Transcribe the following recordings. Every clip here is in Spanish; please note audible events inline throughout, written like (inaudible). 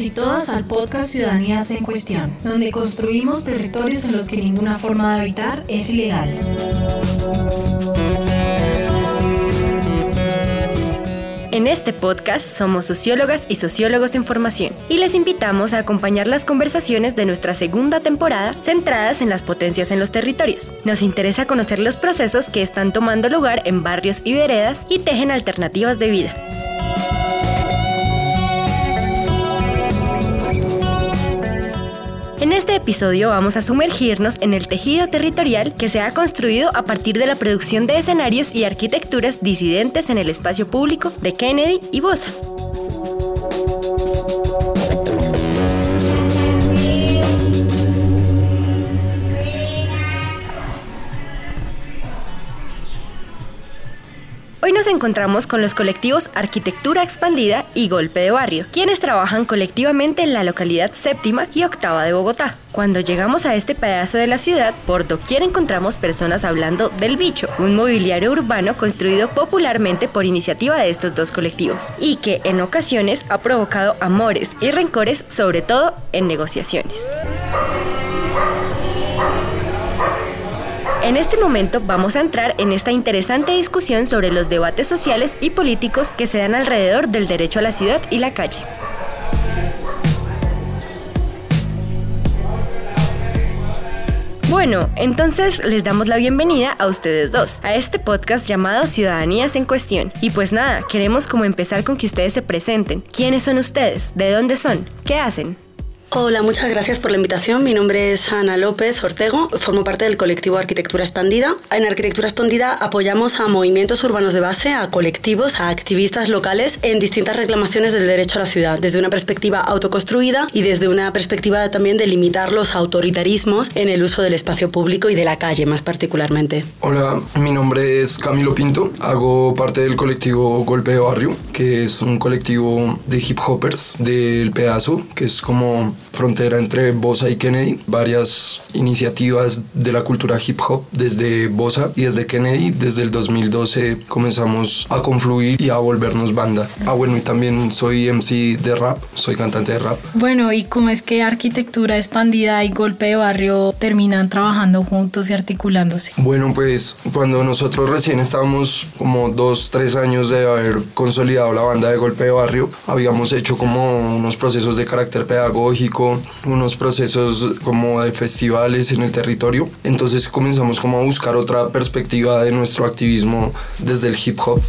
Y todas al podcast Ciudadanías en Cuestión, donde construimos territorios en los que ninguna forma de habitar es ilegal. En este podcast somos sociólogas y sociólogos en formación y les invitamos a acompañar las conversaciones de nuestra segunda temporada centradas en las potencias en los territorios. Nos interesa conocer los procesos que están tomando lugar en barrios y veredas y tejen alternativas de vida. En este episodio vamos a sumergirnos en el tejido territorial que se ha construido a partir de la producción de escenarios y arquitecturas disidentes en el espacio público de Kennedy y Bosa. Encontramos con los colectivos Arquitectura Expandida y Golpe de Barrio, quienes trabajan colectivamente en la localidad séptima y octava de Bogotá. Cuando llegamos a este pedazo de la ciudad, por doquier encontramos personas hablando del bicho, un mobiliario urbano construido popularmente por iniciativa de estos dos colectivos, y que en ocasiones ha provocado amores y rencores, sobre todo en negociaciones. En este momento vamos a entrar en esta interesante discusión sobre los debates sociales y políticos que se dan alrededor del derecho a la ciudad y la calle. Bueno, entonces les damos la bienvenida a ustedes dos, a este podcast llamado Ciudadanías en Cuestión. Y pues nada, queremos como empezar con que ustedes se presenten. ¿Quiénes son ustedes? ¿De dónde son? ¿Qué hacen? Hola, muchas gracias por la invitación. Mi nombre es Ana López Ortego, formo parte del colectivo Arquitectura Expandida. En Arquitectura Expandida apoyamos a movimientos urbanos de base, a colectivos, a activistas locales en distintas reclamaciones del derecho a la ciudad, desde una perspectiva autoconstruida y desde una perspectiva también de limitar los autoritarismos en el uso del espacio público y de la calle más particularmente. Hola, mi nombre es Camilo Pinto, hago parte del colectivo Golpe de Barrio, que es un colectivo de hip hoppers del pedazo, que es como frontera entre Bosa y Kennedy, varias iniciativas de la cultura hip hop desde Bosa y desde Kennedy. Desde el 2012 comenzamos a confluir y a volvernos banda. Ah, bueno, y también soy MC de rap, soy cantante de rap. Bueno, ¿y cómo es que arquitectura expandida y golpe de barrio terminan trabajando juntos y articulándose? Bueno, pues cuando nosotros recién estábamos como dos, tres años de haber consolidado la banda de golpe de barrio, habíamos hecho como unos procesos de carácter pedagógico unos procesos como de festivales en el territorio. Entonces comenzamos como a buscar otra perspectiva de nuestro activismo desde el hip hop.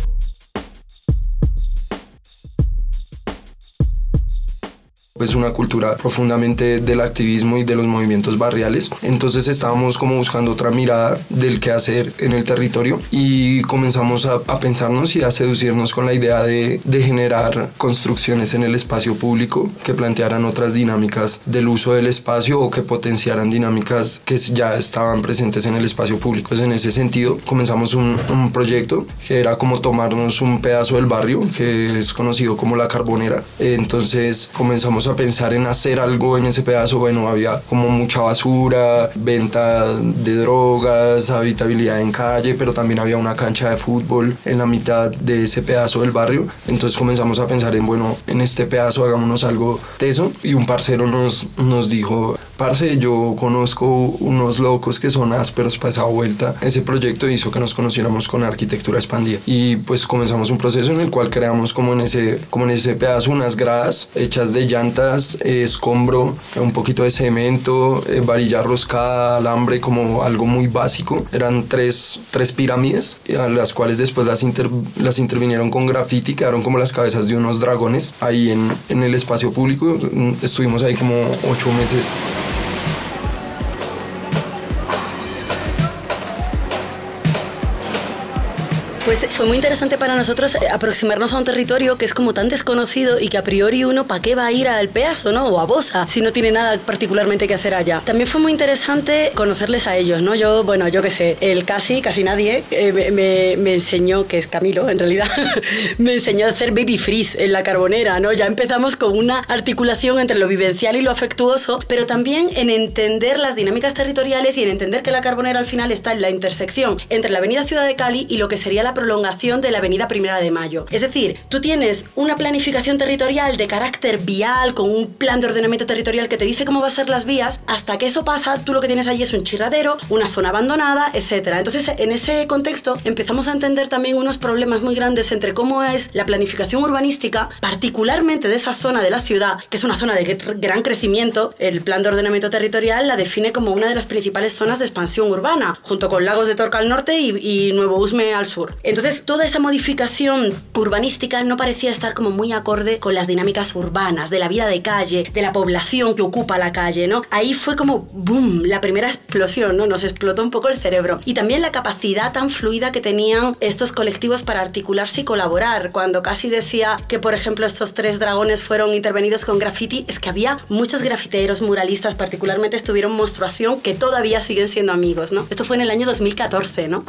Es una cultura profundamente del activismo y de los movimientos barriales. Entonces estábamos como buscando otra mirada del qué hacer en el territorio y comenzamos a, a pensarnos y a seducirnos con la idea de, de, generar construcciones en el espacio público que plantearan otras dinámicas del uso del espacio o que potenciaran dinámicas que ya estaban presentes en el espacio público. Pues en ese sentido comenzamos un, un proyecto que era como tomarnos un pedazo del barrio que es conocido como la carbonera. Entonces comenzamos a pensar en hacer algo en ese pedazo, bueno, había como mucha basura, venta de drogas, habitabilidad en calle, pero también había una cancha de fútbol en la mitad de ese pedazo del barrio. Entonces comenzamos a pensar en, bueno, en este pedazo hagámonos algo teso y un parcero nos, nos dijo, parce, yo conozco unos locos que son ásperos para esa vuelta. Ese proyecto hizo que nos conociéramos con arquitectura expandida y pues comenzamos un proceso en el cual creamos como en ese, como en ese pedazo unas gradas hechas de llantas, eh, escombro, un poquito de cemento, eh, varilla roscada, alambre, como algo muy básico. Eran tres, tres pirámides a las cuales después las, inter, las intervinieron con graffiti, quedaron como las cabezas de unos dragones ahí en, en el espacio público. Estuvimos ahí como ocho meses. Pues fue muy interesante para nosotros eh, aproximarnos a un territorio que es como tan desconocido y que a priori uno, ¿para qué va a ir al Peaso, no? O a Bosa, si no tiene nada particularmente que hacer allá. También fue muy interesante conocerles a ellos, ¿no? Yo, bueno, yo qué sé, el casi, casi nadie eh, me, me, enseñó, que es Camilo en realidad, (laughs) me enseñó a hacer baby freeze en la carbonera, ¿no? Ya empezamos con una articulación entre lo vivencial y lo afectuoso, pero también en entender las dinámicas territoriales y en entender que la carbonera al final está en la intersección entre la avenida Ciudad de Cali y lo que sería la prolongación de la avenida Primera de Mayo. Es decir, tú tienes una planificación territorial de carácter vial, con un plan de ordenamiento territorial que te dice cómo va a ser las vías, hasta que eso pasa, tú lo que tienes allí es un chirradero, una zona abandonada, etc. Entonces, en ese contexto empezamos a entender también unos problemas muy grandes entre cómo es la planificación urbanística, particularmente de esa zona de la ciudad, que es una zona de gran crecimiento, el plan de ordenamiento territorial la define como una de las principales zonas de expansión urbana, junto con Lagos de Torca al norte y, Nuevo Usme al sur. Entonces, toda esa modificación urbanística no parecía estar como muy acorde con las dinámicas urbanas, de la vida de calle, de la población que ocupa la calle, ¿no? Ahí fue como, boom, la primera explosión, ¿no? Nos explotó un poco el cerebro. Y también la capacidad tan fluida que tenían estos colectivos para articularse y colaborar. Cuando casi decía que, por ejemplo, estos tres dragones fueron intervenidos con graffiti, es que había muchos grafiteros, muralistas, particularmente estuvieron Monstruación, que todavía siguen siendo amigos, ¿no? Esto fue en el año 2014, ¿no?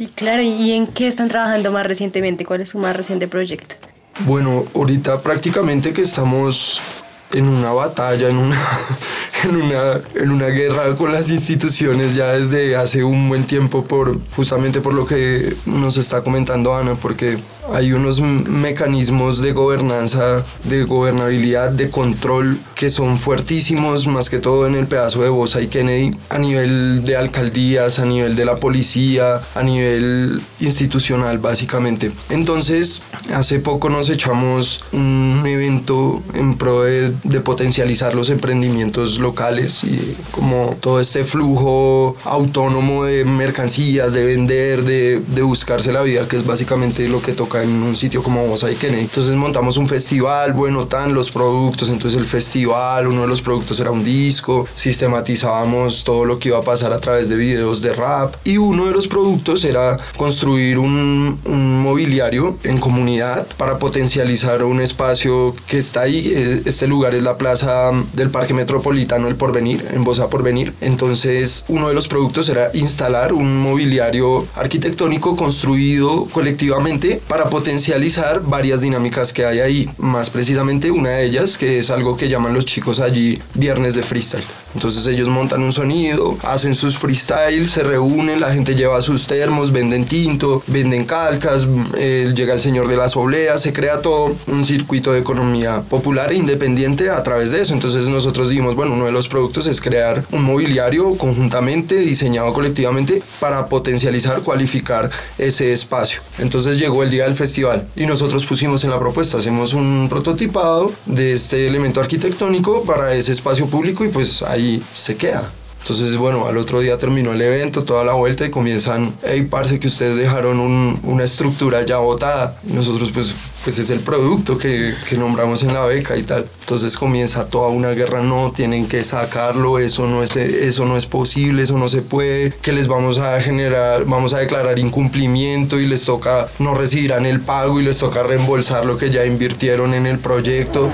Sí, claro. ¿Y en qué están trabajando más recientemente? ¿Cuál es su más reciente proyecto? Bueno, ahorita prácticamente que estamos en una batalla, en una, (laughs) en una, en una guerra con las instituciones ya desde hace un buen tiempo, por, justamente por lo que nos está comentando Ana, porque hay unos mecanismos de gobernanza, de gobernabilidad, de control que son fuertísimos, más que todo en el pedazo de Bosa y Kennedy, a nivel de alcaldías, a nivel de la policía, a nivel institucional, básicamente. Entonces, hace poco nos echamos un evento en pro de, de potencializar los emprendimientos locales y como todo este flujo autónomo de mercancías, de vender, de, de buscarse la vida, que es básicamente lo que toca en un sitio como Bosa y Kennedy. Entonces montamos un festival, bueno, tan los productos, entonces el festival, uno de los productos era un disco, sistematizábamos todo lo que iba a pasar a través de videos de rap y uno de los productos era construir un, un mobiliario en comunidad para potencializar un espacio que está ahí. E, este lugar es la plaza del Parque Metropolitano El Porvenir, en Bosa Porvenir. Entonces uno de los productos era instalar un mobiliario arquitectónico construido colectivamente para potencializar varias dinámicas que hay ahí. Más precisamente una de ellas, que es algo que llaman los chicos allí viernes de freestyle. Entonces ellos montan un sonido, hacen sus freestyle, se reúnen, la gente lleva sus termos, venden tinto, venden calcas, eh, llega el señor de las obleas, se crea todo un circuito de economía popular e independiente a través de eso. Entonces nosotros dijimos, bueno, uno de los productos es crear un mobiliario conjuntamente, diseñado colectivamente para potencializar, cualificar ese espacio. Entonces llegó el día del festival y nosotros pusimos en la propuesta, hacemos un prototipado de este elemento arquitectónico para ese espacio público y pues ahí se queda. Entonces, bueno, al otro día terminó el evento, toda la vuelta y comienzan, hey, parce, que ustedes dejaron una estructura ya botada. Y nosotros, pues, pues es el producto que, que, nombramos en la beca y tal. Entonces comienza toda una guerra, no, tienen que sacarlo, eso no es, eso no es posible, eso no se puede, que les vamos a generar, vamos a declarar incumplimiento y les toca, no recibirán el pago y les toca reembolsar lo que ya invirtieron en el proyecto.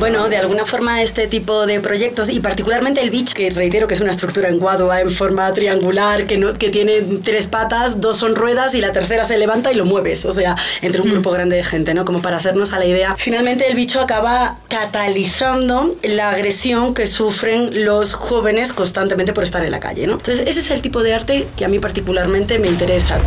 Bueno, de alguna forma este tipo de proyectos y particularmente el beach, que reitero que es una estructura en Guadua en forma triangular, que, no, que tiene tres patas, dos son ruedas y la tercera se levanta y lo mueves, o sea, entre un mm. grupo grande de gente, ¿no? Como para hacernos a la idea. Finalmente el bicho acaba catalizando la agresión que sufren los jóvenes constantemente por estar en la calle, ¿no? Entonces ese es el tipo de arte que a mí particularmente me interesa.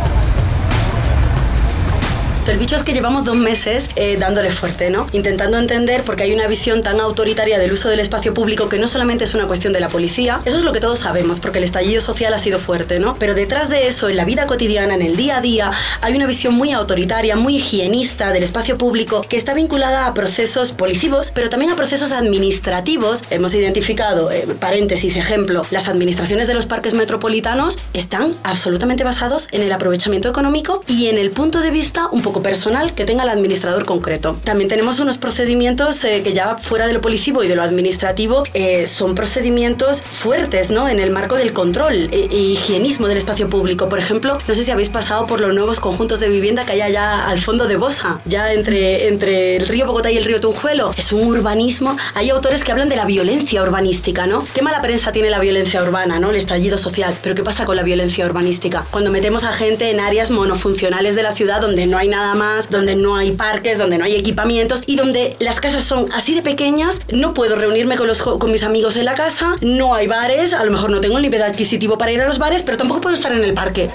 El bicho es que llevamos dos meses eh, dándole fuerte, ¿no? Intentando entender porque hay una visión tan autoritaria del uso del espacio público que no solamente es una cuestión de la policía, eso es lo que todos sabemos porque el estallido social ha sido fuerte, ¿no? Pero detrás de eso, en la vida cotidiana, en el día a día, hay una visión muy autoritaria, muy higienista del espacio público que está vinculada a procesos policivos, pero también a procesos administrativos. Hemos identificado, eh, paréntesis, ejemplo, las administraciones de los parques metropolitanos están absolutamente basados en el aprovechamiento económico y en el punto de vista un poco foco personal que tenga el administrador concreto. También tenemos unos procedimientos eh, que ya fuera de lo policivo y de lo administrativo eh, son procedimientos fuertes, ¿no? En el marco del control e, e, higienismo del espacio público. Por ejemplo, no sé si habéis pasado por los nuevos conjuntos de vivienda que hay allá al fondo de Bosa, ya entre, entre el río Bogotá y el río Tunjuelo. Es un urbanismo. Hay autores que hablan de la violencia urbanística, ¿no? Qué mala prensa tiene la violencia urbana, ¿no? El estallido social. Pero ¿qué pasa con la violencia urbanística? Cuando metemos a gente en áreas monofuncionales de la ciudad donde no hay nada más, donde no hay parques, donde no hay equipamientos y donde las casas son así de pequeñas, no puedo reunirme con, los, con mis amigos en la casa, no hay bares, a lo mejor no tengo el nivel adquisitivo para ir a los bares, pero tampoco puedo estar en el parque.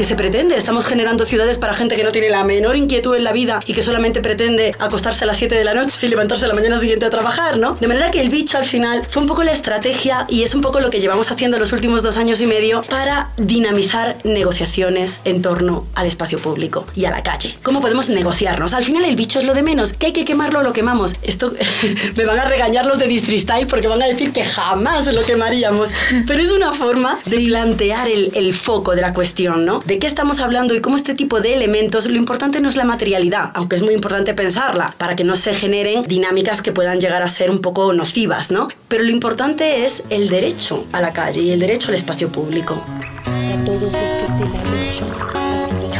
¿Qué se pretende? Estamos generando ciudades para gente que no tiene la menor inquietud en la vida y que solamente pretende acostarse a las 7 de la noche y levantarse a la mañana siguiente a trabajar, ¿no? De manera que el bicho al final fue un poco la estrategia y es un poco lo que llevamos haciendo los últimos dos años y medio para dinamizar negociaciones en torno al espacio público y a la calle. ¿Cómo podemos negociarnos? Al final el bicho es lo de menos, que hay que quemarlo, lo quemamos. Esto (laughs) me van a regañar los de Distristyle porque van a decir que jamás lo quemaríamos, pero es una forma de plantear el, el foco de la cuestión, ¿no? De qué estamos hablando y cómo este tipo de elementos, lo importante no es la materialidad, aunque es muy importante pensarla, para que no se generen dinámicas que puedan llegar a ser un poco nocivas, ¿no? Pero lo importante es el derecho a la calle y el derecho al espacio público.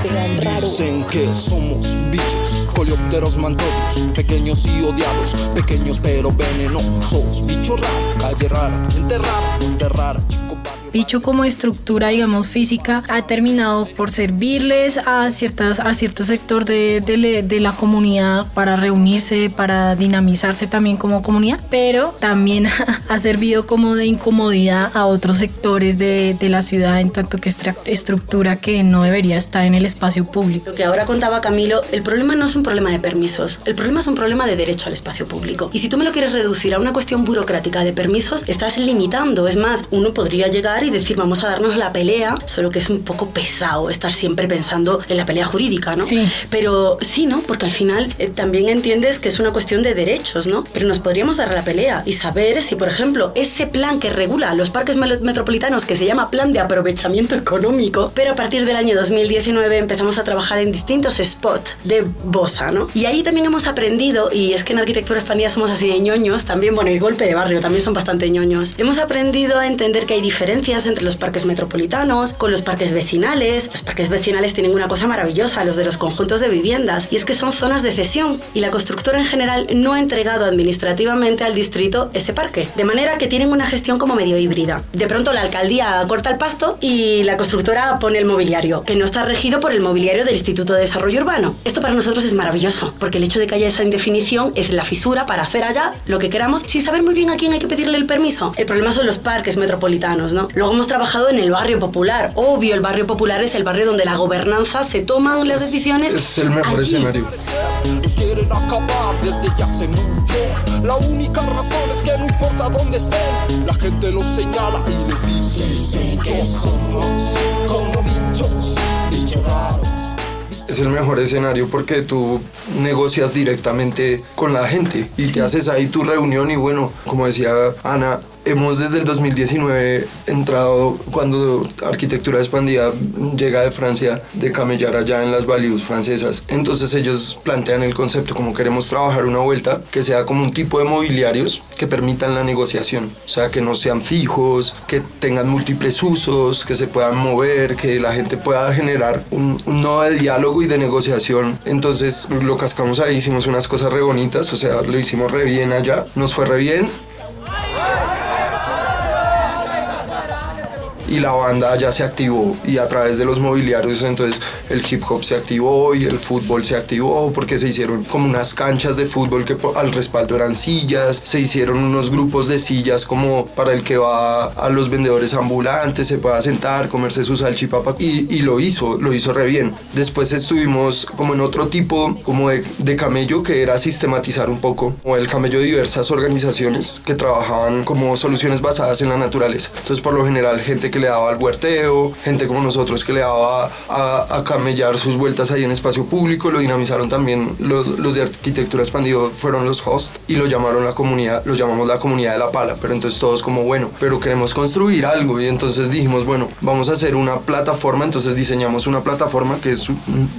Vean raro. Dicen que somos bichos, coleópteros mantorios, pequeños y odiados, pequeños pero venenosos, bicho raro, calle rara, enterrada, enterrada, chico Bicho como estructura, digamos, física, ha terminado por servirles a, ciertas, a cierto sector de, de, la comunidad para reunirse, para dinamizarse también como comunidad, pero también (laughs) ha servido como de incomodidad a otros sectores de, de la ciudad, en tanto que estructura que no debería estar en el espacio público. Lo que ahora contaba Camilo, el problema no es un problema de permisos, el problema es un problema de derecho al espacio público. Y si tú me lo quieres reducir a una cuestión burocrática de permisos, estás limitando. Es más, uno podría llegar y decir vamos a darnos la pelea, solo que es un poco pesado estar siempre pensando en la pelea jurídica, ¿no? Sí. Pero sí, ¿no? Porque al final eh, también entiendes que es una cuestión de derechos, ¿no? Pero nos podríamos dar la pelea y saber si, por ejemplo, ese plan que regula los parques metropolitanos, que se llama Plan de Aprovechamiento Económico, pero a partir del año 2019 empezamos a trabajar en distintos spots de Bosa, ¿no? Y ahí también hemos aprendido, y es que en arquitectura expandida somos así de ñoños, también, bueno, el golpe de barrio también son bastante ñoños. Hemos aprendido a entender que hay diferencias entre los parques metropolitanos, con los parques vecinales. Los parques vecinales tienen una cosa maravillosa, los de los conjuntos de viviendas, y es que son zonas de cesión y la constructora en general no ha entregado administrativamente al distrito ese parque, de manera que tienen una gestión como medio híbrida. De pronto la alcaldía corta el pasto y la constructora pone el mobiliario, que no está regido por el mobiliario del Instituto de Desarrollo Urbano. Esto para nosotros es maravilloso, porque el hecho de que haya esa indefinición es la fisura para hacer allá lo que queramos sin saber muy bien a quién hay que pedirle el permiso. El problema son los parques metropolitanos, ¿no? Luego hemos trabajado en el barrio popular. Obvio, el barrio popular es el barrio donde la gobernanza se toman las decisiones. Es el mejor escenario. quieren acabar desde ya hace mucho. La única razón es que no importa dónde estén, la gente los señala y les dice: somos como bichos, bichos raros. Es el mejor escenario porque tú negocias directamente con la gente y te haces ahí tu reunión y bueno, como decía Ana, hemos desde el 2019 entrado cuando Arquitectura Expandida llega de Francia de camellar allá en las values francesas. Entonces ellos plantean el concepto como queremos trabajar una vuelta que sea como un tipo de mobiliarios que permitan la negociación. O sea, que no sean fijos, que tengan múltiples usos, que se puedan mover, que la gente pueda generar un, un nodo de diálogo y de negociación. Entonces lo cascamos ahí, hicimos unas cosas re bonitas, o sea, lo hicimos re bien allá, nos fue re bien y la banda ya se activó y a través de los mobiliarios entonces el hip hop se activó y el fútbol se activó porque se hicieron como unas canchas de fútbol que al respaldo eran sillas, se hicieron unos grupos de sillas como para el que va a los vendedores ambulantes, se pueda sentar, comerse su salchipapa y, y lo hizo, lo hizo re bien. Después estuvimos como en otro tipo como de, de camello que era sistematizar un poco, o el camello de diversas organizaciones que trabajaban como soluciones basadas en la naturaleza. Entonces por lo general gente que le daba al huerteo, gente como nosotros que le daba a, a camellar sus vueltas ahí en espacio público, lo dinamizaron también los, los de arquitectura expandido fueron los hosts y lo llamaron la comunidad, lo llamamos la comunidad de la pala, pero entonces todos como bueno, pero queremos construir algo y entonces dijimos bueno, vamos a hacer una plataforma, entonces diseñamos una plataforma que es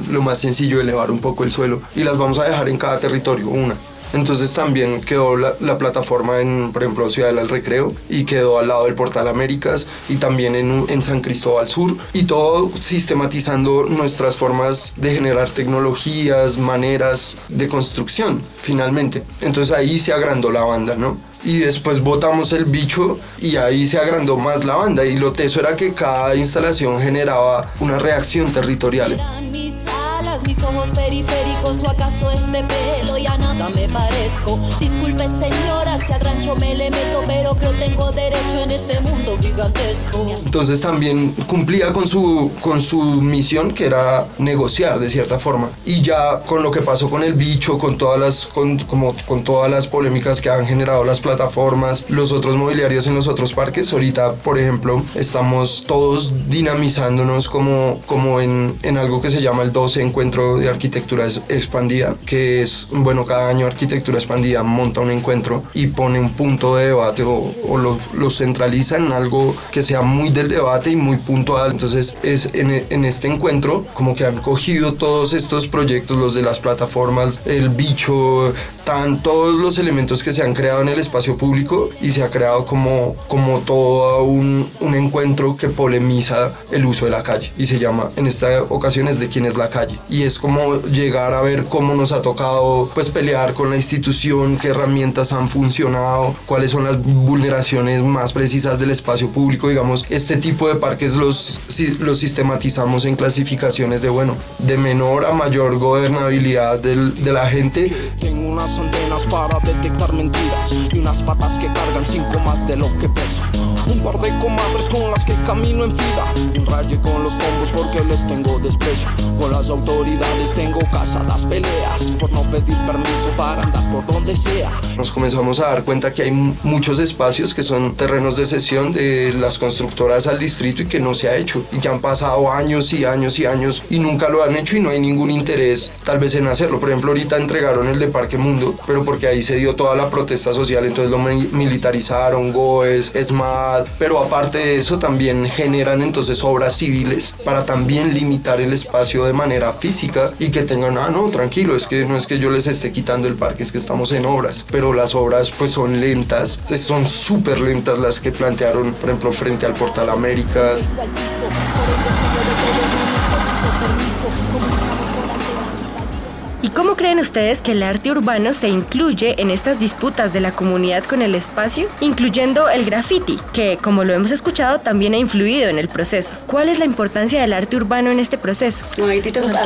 lo más sencillo, elevar un poco el suelo y las vamos a dejar en cada territorio, una. Entonces también quedó la, plataforma en, por ejemplo, Ciudad del Recreo y quedó al lado del Portal Américas y también en, en San Cristóbal Sur y todo sistematizando nuestras formas de generar tecnologías, maneras de construcción, finalmente. Entonces ahí se agrandó la banda, ¿no? y después botamos el bicho y ahí se agrandó más la banda y lo teso era que cada instalación generaba una reacción territorial mis ojos periféricos o acaso este pelo ya nada me parezco. Disculpe señora si al rancho me le meto, pero creo tengo derecho en este mundo gigantesco. Entonces también cumplía con su, con su misión que era negociar de cierta forma. Y ya con lo que pasó con el bicho, con todas las, con, como, con todas las polémicas que han generado las plataformas, los otros mobiliarios en los otros parques, ahorita por ejemplo estamos todos dinamizándonos como, como en, en algo que se llama el 12 encuentro de arquitectura expandida, que es, bueno, cada año arquitectura expandida monta un encuentro y pone un punto de debate o, lo, lo, centraliza en algo que sea muy del debate y muy puntual. Entonces es en, en este encuentro como que han cogido todos estos proyectos, los de las plataformas, el bicho, tan, todos los elementos que se han creado en el espacio público y se ha creado como, como todo un, un encuentro que polemiza el uso de la calle y se llama en esta ocasión es de quién es la calle y es como llegar a ver cómo nos ha tocado pues pelear con la institución, qué herramientas han funcionado, cuáles son las vulneraciones más precisas del espacio público, digamos, este tipo de parques los, los sistematizamos en clasificaciones de bueno, de menor a mayor gobernabilidad del, de la gente. Tengo unas antenas para detectar mentiras y unas patas que cargan cinco más de lo que peso. Un par de comadres con las que camino en fila, un raye con los hombros porque les tengo desprecio, con las autoridades tengo casadas peleas por no pedir permiso para andar por donde sea. Nos comenzamos a dar cuenta que hay muchos espacios que son terrenos de sesión de las constructoras al distrito y que no se ha hecho y que han pasado años y años y años y nunca lo han hecho y no hay ningún interés tal vez en hacerlo. Por ejemplo, ahorita entregaron el de Parque Mundo, pero porque ahí se dio toda la protesta social, entonces lo militarizaron, GOES, SMAD, pero aparte de eso también generan entonces obras civiles para también limitar el espacio de manera física y que tengan, ah, no, tranquilo, es que no es que yo les esté quitando el parque, es que estamos en obras, pero las obras pues son lentas, son súper lentas las que plantearon, por ejemplo, frente al Portal Américas. Cómo creen ustedes que el arte urbano se incluye en estas disputas de la comunidad con el espacio, incluyendo el graffiti, que, como lo hemos escuchado, también ha influido en el proceso? ¿Cuál es la importancia del arte urbano en este proceso? No, a ti te, toca,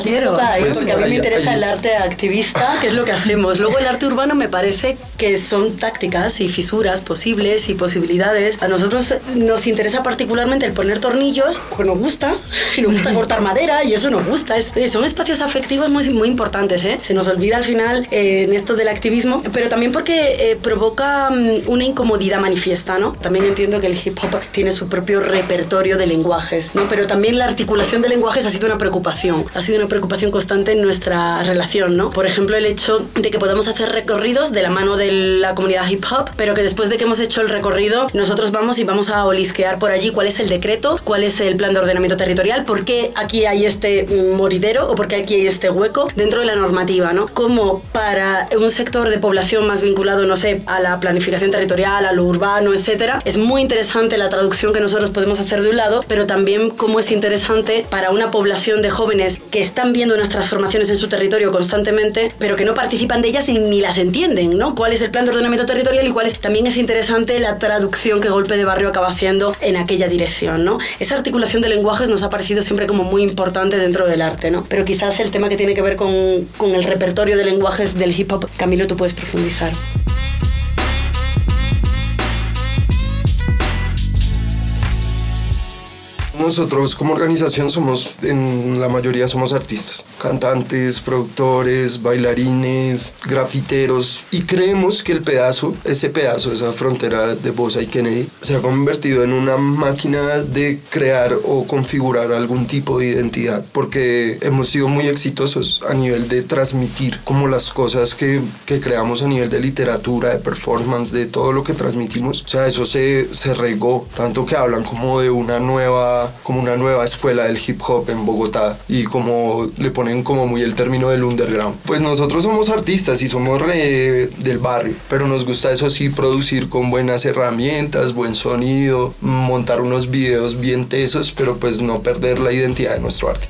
ahí, pues porque a mí me interesa el arte activista, que es lo que hacemos. Luego el arte urbano me parece que son tácticas y fisuras posibles y posibilidades. A nosotros nos interesa particularmente el poner tornillos, porque nos gusta, y nos gusta (laughs) cortar madera, y eso nos gusta. Es, son espacios afectivos muy, muy importantes ¿eh? Se nos olvida al final eh, en esto del activismo, pero también porque eh, provoca mm, una incomodidad manifiesta, ¿no? También entiendo que el hip hop tiene su propio repertorio de lenguajes, ¿no? Pero también la articulación de lenguajes ha sido una preocupación, ha sido una preocupación constante en nuestra relación, ¿no? Por ejemplo, el hecho de que podamos hacer recorridos de la mano de la comunidad hip hop, pero que después de que hemos hecho el recorrido, nosotros vamos y vamos a olisquear por allí cuál es el decreto, cuál es el plan de ordenamiento territorial, por qué aquí hay este moridero o por qué aquí hay este hueco dentro de la normativa ¿no? Como para un sector de población más vinculado, no sé, a la planificación territorial, a lo urbano, etcétera, es muy interesante la traducción que nosotros podemos hacer de un lado, pero también cómo es interesante para una población de jóvenes que están viendo unas transformaciones en su territorio constantemente, pero que no participan de ellas ni, las entienden, ¿no? ¿Cuál es el plan de ordenamiento territorial y cuál es también es interesante la traducción que Golpe de Barrio acaba haciendo en aquella dirección, ¿no? Esa articulación de lenguajes nos ha parecido siempre como muy importante dentro del arte, ¿no? Pero quizás el tema que tiene que ver con, con el repertorio de lenguajes del hip hop, Camilo, tú puedes profundizar. Nosotros como organización somos, en la mayoría somos artistas, cantantes, productores, bailarines, grafiteros. Y creemos que el pedazo, ese pedazo, esa frontera de Bosa y Kennedy se ha convertido en una máquina de crear o configurar algún tipo de identidad. Porque hemos sido muy exitosos a nivel de transmitir como las cosas que, que creamos a nivel de literatura, de performance, de todo lo que transmitimos. O sea, eso se, se regó, tanto que hablan como de una nueva, como una nueva escuela del hip hop en Bogotá y como le ponen como muy el término del underground. Pues nosotros somos artistas y somos re del barrio, pero nos gusta eso sí producir con buenas herramientas, buen sonido, montar unos videos bien tesos, pero pues no perder la identidad de nuestro arte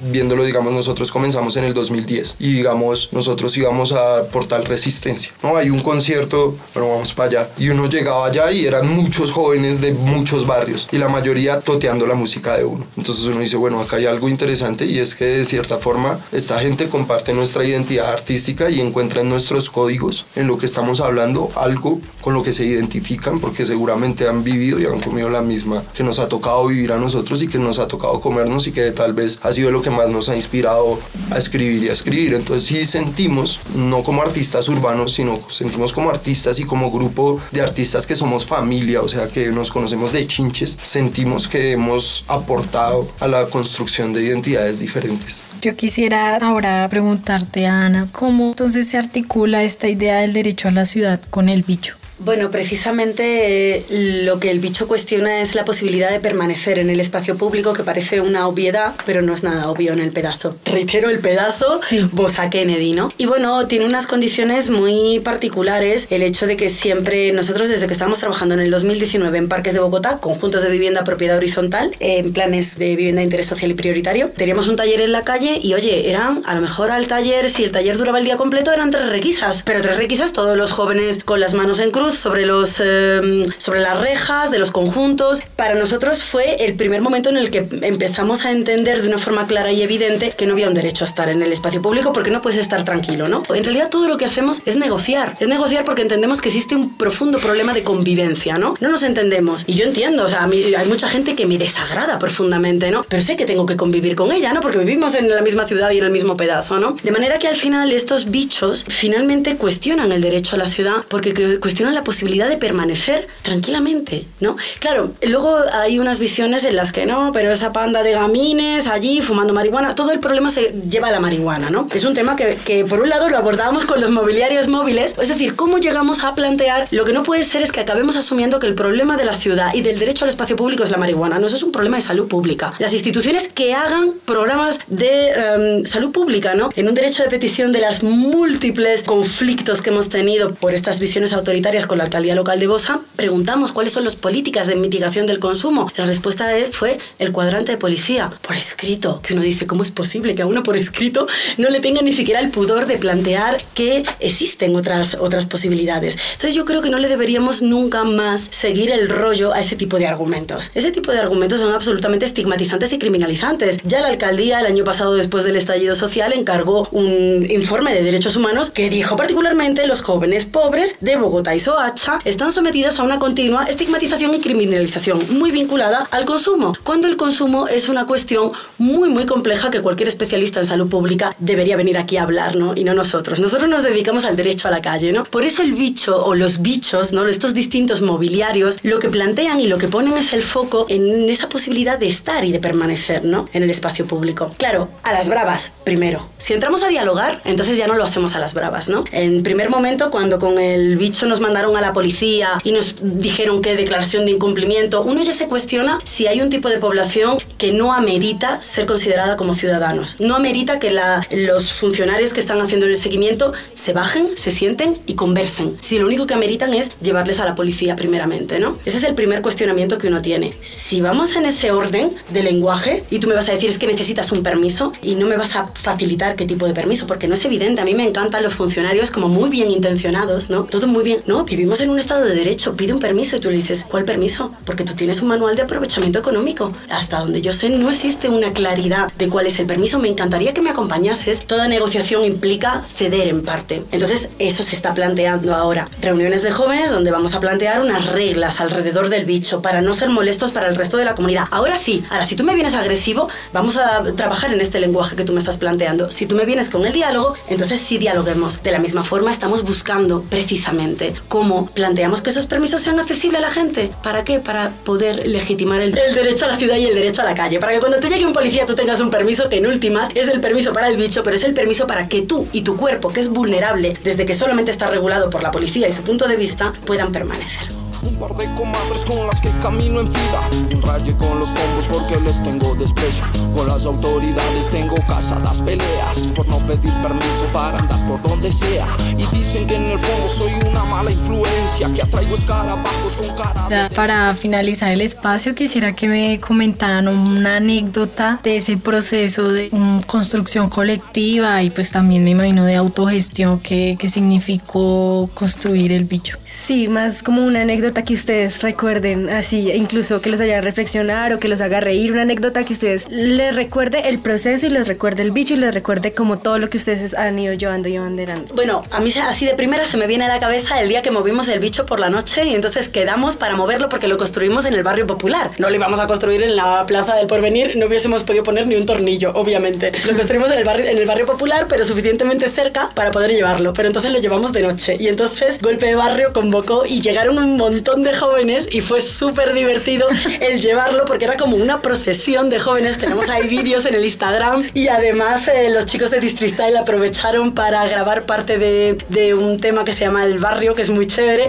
viéndolo, digamos, nosotros comenzamos en el 2010 y, digamos, nosotros íbamos a Portal Resistencia, ¿no? Hay un concierto, pero vamos para allá. Y uno llegaba allá y eran muchos jóvenes de muchos barrios y la mayoría toteando la música de uno. Entonces uno dice, bueno, acá hay algo interesante y es que de cierta forma esta gente comparte nuestra identidad artística y encuentra en nuestros códigos, en lo que estamos hablando, algo con lo que se identifican porque seguramente han vivido y han comido la misma que nos ha tocado vivir a nosotros y que nos ha tocado comernos y que tal vez ha sido lo que más nos ha inspirado a escribir y a escribir. Entonces sí sentimos, no como artistas urbanos, sino sentimos como artistas y como grupo de artistas que somos familia, o sea, que nos conocemos de chinches, sentimos que hemos aportado a la construcción de identidades diferentes. Yo quisiera ahora preguntarte, Ana, ¿cómo entonces se articula esta idea del derecho a la ciudad con el bicho? Bueno, precisamente eh, lo que el bicho cuestiona es la posibilidad de permanecer en el espacio público, que parece una obviedad, pero no es nada obvio en el pedazo. Reitero el pedazo, sí. Bosa Kennedy, ¿no? Y bueno, tiene unas condiciones muy particulares el hecho de que siempre nosotros desde que estábamos trabajando en el 2019 en parques de Bogotá, conjuntos de vivienda propiedad horizontal, en planes de vivienda de interés social y prioritario, teníamos un taller en la calle y oye, eran a lo mejor al taller, si el taller duraba el día completo, eran tres requisas, pero tres requisas todos los jóvenes con las manos en cruz sobre, los, em, sobre las rejas de los conjuntos. Para nosotros fue el primer momento en el que empezamos a entender de una forma clara y evidente que no había un derecho a estar en el espacio público porque no puedes estar tranquilo, ¿no? En realidad todo lo que hacemos es negociar. Es negociar porque entendemos que existe un profundo problema de convivencia, ¿no? No nos entendemos. Y yo entiendo, o sea, hay mucha gente que me desagrada profundamente, ¿no? Pero sé que tengo que convivir con ella, ¿no? Porque vivimos en la misma ciudad y en el mismo pedazo, ¿no? De manera que al final estos bichos finalmente cuestionan el derecho a la ciudad porque cuestionan la posibilidad de permanecer tranquilamente, ¿no? Claro, luego hay unas visiones en las que no, pero esa panda de gamines allí fumando marihuana, todo el problema se lleva a la marihuana, ¿no? Es un tema que, que por un lado lo abordábamos con los mobiliarios móviles, es decir, cómo llegamos a plantear lo que no puede ser es que acabemos asumiendo que el problema de la ciudad y del derecho al espacio público es la marihuana, no, eso es un problema de salud pública. Las instituciones que hagan programas de em, salud pública, ¿no? En un derecho de petición de las múltiples conflictos que hemos tenido por estas visiones autoritarias con la alcaldía local de Bosa, preguntamos cuáles son las políticas de mitigación del consumo. La respuesta fue el cuadrante de policía, por escrito, que uno dice, ¿cómo es posible que a uno por escrito no le tenga ni siquiera el pudor de plantear que existen otras, otras posibilidades? Entonces yo creo que no le deberíamos nunca más seguir el rollo a ese tipo de argumentos. Ese tipo de argumentos son absolutamente estigmatizantes y criminalizantes. Ya la alcaldía el año pasado, después del estallido social, encargó un informe de derechos humanos que dijo particularmente los jóvenes pobres de Bogotá y Soa están sometidos a una continua estigmatización y criminalización muy vinculada al consumo, cuando el consumo es una cuestión muy muy compleja que cualquier especialista en salud pública debería venir aquí a hablar, ¿no? Y no nosotros. Nosotros nos dedicamos al derecho a la calle, ¿no? Por eso el bicho o los bichos, ¿no? Estos distintos mobiliarios, lo que plantean y lo que ponen es el foco en esa posibilidad de estar y de permanecer, ¿no? En el espacio público. Claro, a las bravas, primero. Si entramos a dialogar, entonces ya no lo hacemos a las bravas, ¿no? En primer momento, cuando con el bicho nos a la policía y nos dijeron que declaración de incumplimiento, uno ya se cuestiona si hay un tipo de población que no amerita ser considerada como ciudadanos. No amerita que la, los funcionarios que están haciendo el seguimiento se bajen, se sienten y conversen. Si lo único que ameritan es llevarles a la policía primeramente, ¿no? Ese es el primer cuestionamiento que uno tiene. Si vamos en ese orden de lenguaje y tú me vas a decir es que necesitas un permiso y no me vas a facilitar qué tipo de permiso, porque no es evidente. A mí me encantan los funcionarios como muy bien intencionados, ¿no? Todo muy bien. No, vivimos en un estado de derecho, pide un permiso y tú le dices, ¿cuál permiso? Porque tú tienes un manual de aprovechamiento económico. Hasta donde yo sé, no existe una claridad de cuál es el permiso. Me encantaría que me acompañases. Toda negociación implica ceder en parte. Entonces, eso se está planteando ahora. Reuniones de jóvenes donde vamos a plantear unas reglas alrededor del bicho para no ser molestos para el resto de la comunidad. Ahora sí, ahora si tú me vienes agresivo, vamos a trabajar en este lenguaje que tú me estás planteando. Si tú me vienes con el diálogo, entonces sí dialoguemos. De la misma forma, estamos buscando precisamente cómo planteamos que esos permisos sean accesibles a la gente. ¿Para qué? Para poder legitimar el, el derecho a la ciudad y el derecho a la calle. Para que cuando te llegue un policía tú tengas un permiso que en últimas es el permiso para el bicho, pero es el permiso para que tú y tu cuerpo, que es vulnerable desde que solamente está regulado por la policía y su punto de vista, puedan permanecer. Un par de comadres con las que camino en fila. Raye con los tombos porque les tengo desprecio. Con las autoridades tengo casadas peleas por no pedir permiso para andar por donde sea. Y dicen que en el fondo soy una mala influencia que atraigo escarabajos con cara. de- Para finalizar el espacio, quisiera que me comentaran una anécdota de ese proceso de mm, construcción colectiva y pues también me imagino de autogestión que, que significó construir el bicho. Sí, más como una anécdota que ustedes recuerden, así, incluso que los haga reflexionar o que los haga reír, una anécdota que ustedes les recuerde el proceso y les recuerde el bicho y les recuerde como todo lo que ustedes han ido llevando y abanderando. Bueno, a mí así de primera se me viene a la cabeza el día que movimos el bicho por la noche y entonces quedamos para moverlo porque lo construimos en el barrio popular. No lo íbamos a construir en la plaza del porvenir, no hubiésemos podido poner ni un tornillo, obviamente. Lo construimos en el barrio, en el barrio popular, pero suficientemente cerca para poder llevarlo. Pero entonces lo llevamos de noche y entonces Golpe de Barrio convocó y llegaron un montón de jóvenes y fue súper divertido el llevarlo porque era como una procesión de jóvenes. Tenemos ahí vídeos en el Instagram y además eh, los chicos de Distristyle aprovecharon para grabar parte de, de un tema que se llama El Barrio, que es muy chévere.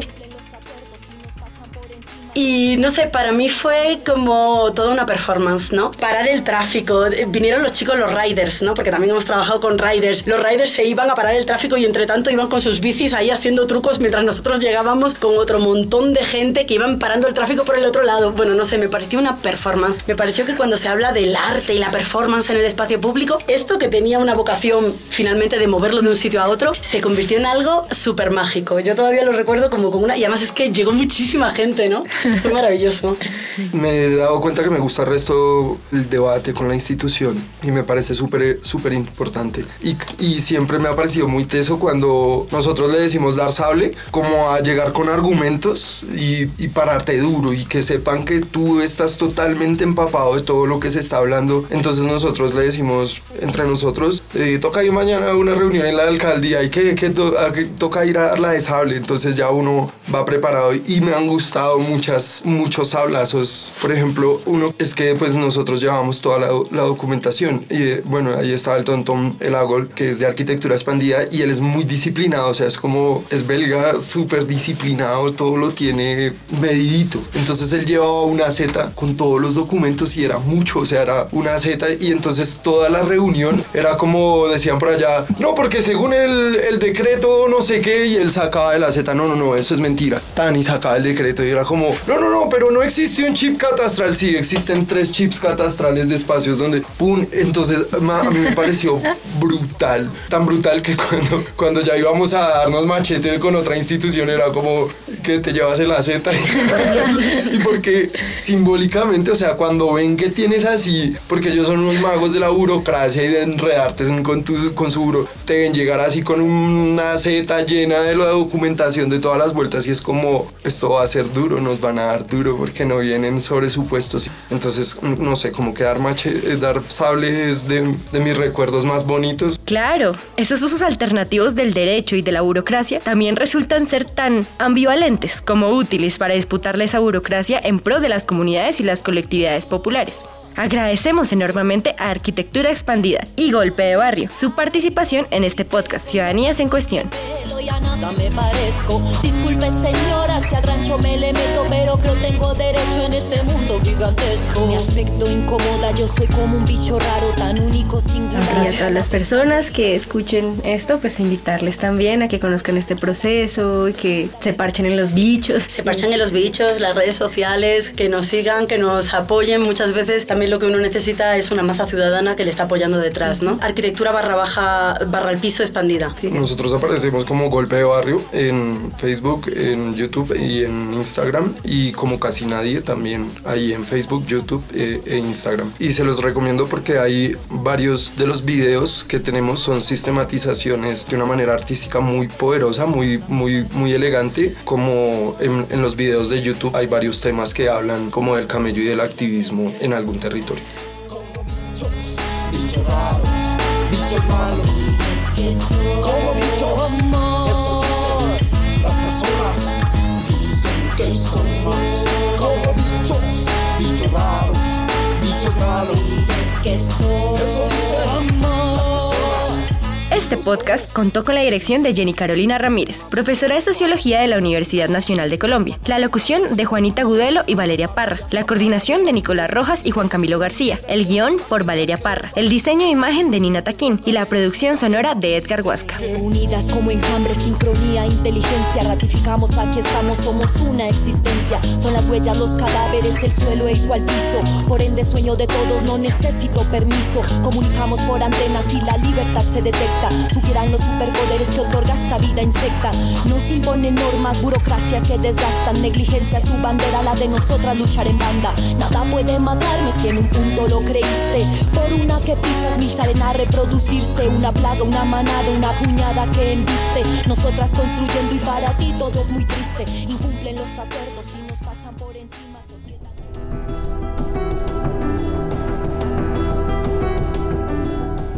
Y no sé, para mí fue como toda una performance, ¿no? Parar el tráfico. Vinieron los chicos, los riders, ¿no? Porque también hemos trabajado con riders. Los riders se iban a parar el tráfico y entre tanto iban con sus bicis ahí haciendo trucos mientras nosotros llegábamos con otro montón de gente que iban parando el tráfico por el otro lado. Bueno, no sé, me pareció una performance. Me pareció que cuando se habla del arte y la performance en el espacio público, esto que tenía una vocación finalmente de moverlo de un sitio a otro, se convirtió en algo súper mágico. Yo todavía lo recuerdo como con una... Y además es que llegó muchísima gente, ¿no? (laughs) Fue maravilloso. Me he dado cuenta que me gusta el resto el debate con la institución y me parece súper súper importante. Y, y siempre me ha parecido muy teso cuando nosotros le decimos dar sable, como a llegar con argumentos y, y pararte duro y que sepan que tú estás totalmente empapado de todo lo que se está hablando. Entonces nosotros le decimos entre nosotros, eh, toca ir mañana a una reunión en la alcaldía y que, que, toca ir a dar la de sable. Entonces ya uno va preparado y me han gustado muchas, muchos sablazos. Por ejemplo, uno es que pues nosotros llevamos toda la, documentación y eh, bueno, ahí está el tontón El Agol, que es de arquitectura expandida y él es muy disciplinado, o sea, es como, es belga, súper disciplinado, todo lo tiene medidito. Entonces él llevaba una Z con todos los documentos y era mucho, o sea, era una Z y entonces toda la reunión era como decían por allá, no, porque según el, decreto no sé qué y él sacaba de la Z, no, no, no, eso es mentira. Tan y sacaba el decreto y era como, no, no, no, pero no existe un chip catastral, sí, existen tres chips catastrales de espacios donde, pum, entonces a mí me pareció brutal, tan brutal que cuando, cuando ya íbamos a darnos machete con otra institución era como que te llevas el la Z (laughs) y porque simbólicamente, o sea, cuando ven que tienes así, porque ellos son unos magos de la burocracia y de enredarte con, tu, con su buro, te ven llegar así con una Z llena de la documentación de todas las vueltas y es como, esto va a ser duro, nos van a dar duro porque no vienen sobre supuestos. Entonces, no sé, como que dar, mache, dar sable es de, de mis recuerdos más bonitos. Claro, esos usos alternativos del derecho y de la burocracia también resultan ser tan ambivalentes como útiles para disputarle esa burocracia en pro de las comunidades y las colectividades populares. Agradecemos enormemente a Arquitectura Expandida y Golpe de Barrio su participación en este podcast Ciudadanías en Cuestión. Pelo y a nada me parezco. Disculpe señora si al rancho me le meto, pero creo tengo derecho en este mundo gigantesco. Mi aspecto incomoda, yo soy como un bicho raro, tan único, singular. Y a todas las personas que escuchen esto, pues invitarles también a que conozcan este proceso y que se parchen en los bichos. Se parchan en los bichos, las redes sociales, que nos sigan, que nos apoyen. Muchas veces también lo que uno necesita es una masa ciudadana que le está apoyando detrás, ¿no? Arquitectura barra baja, barra el piso expandida. Nosotros aparecemos como golpe de Barrio en Facebook, en YouTube y en Instagram. Y como casi nadie también ahí en Facebook, YouTube eh, e Instagram. Y se los recomiendo porque hay varios de los videos que tenemos son sistematizaciones de una manera artística muy poderosa, muy, muy, muy elegante. Como en, los videos de YouTube hay varios temas que hablan como del camello y del activismo en algún territorio. bichos raros, bichos malos. Como bichos, podcast contó con la dirección de Jenny Carolina Ramírez, profesora de Sociología de la Universidad Nacional de Colombia, la locución de Juanita Gudelo y Valeria Parra, la coordinación de Nicolás Rojas y Juan Camilo García, el guion por Valeria Parra, el diseño de imagen de Nina Taquín y la producción sonora de Edgar Huasca. Unidas como enjambre, sincronía, inteligencia, ratificamos aquí estamos, somos una existencia. Son las huellas, los cadáveres, el suelo, el cual piso. Por ende, sueño de todos, no necesito permiso. Comunicamos por antenas y la libertad se detecta. Los superpoderes que otorga esta vida insecta. Nos imponen normas, burocracias que desgastan. Negligencia, su bandera, la de nosotras, luchar en banda. Nada puede matarme si en un punto lo creíste. Por una que pisas, mil salen a reproducirse. Una plaga, una manada, una puñada que embiste. Nosotras construyendo y para ti todo es muy triste. Incumplen los acuerdos y nos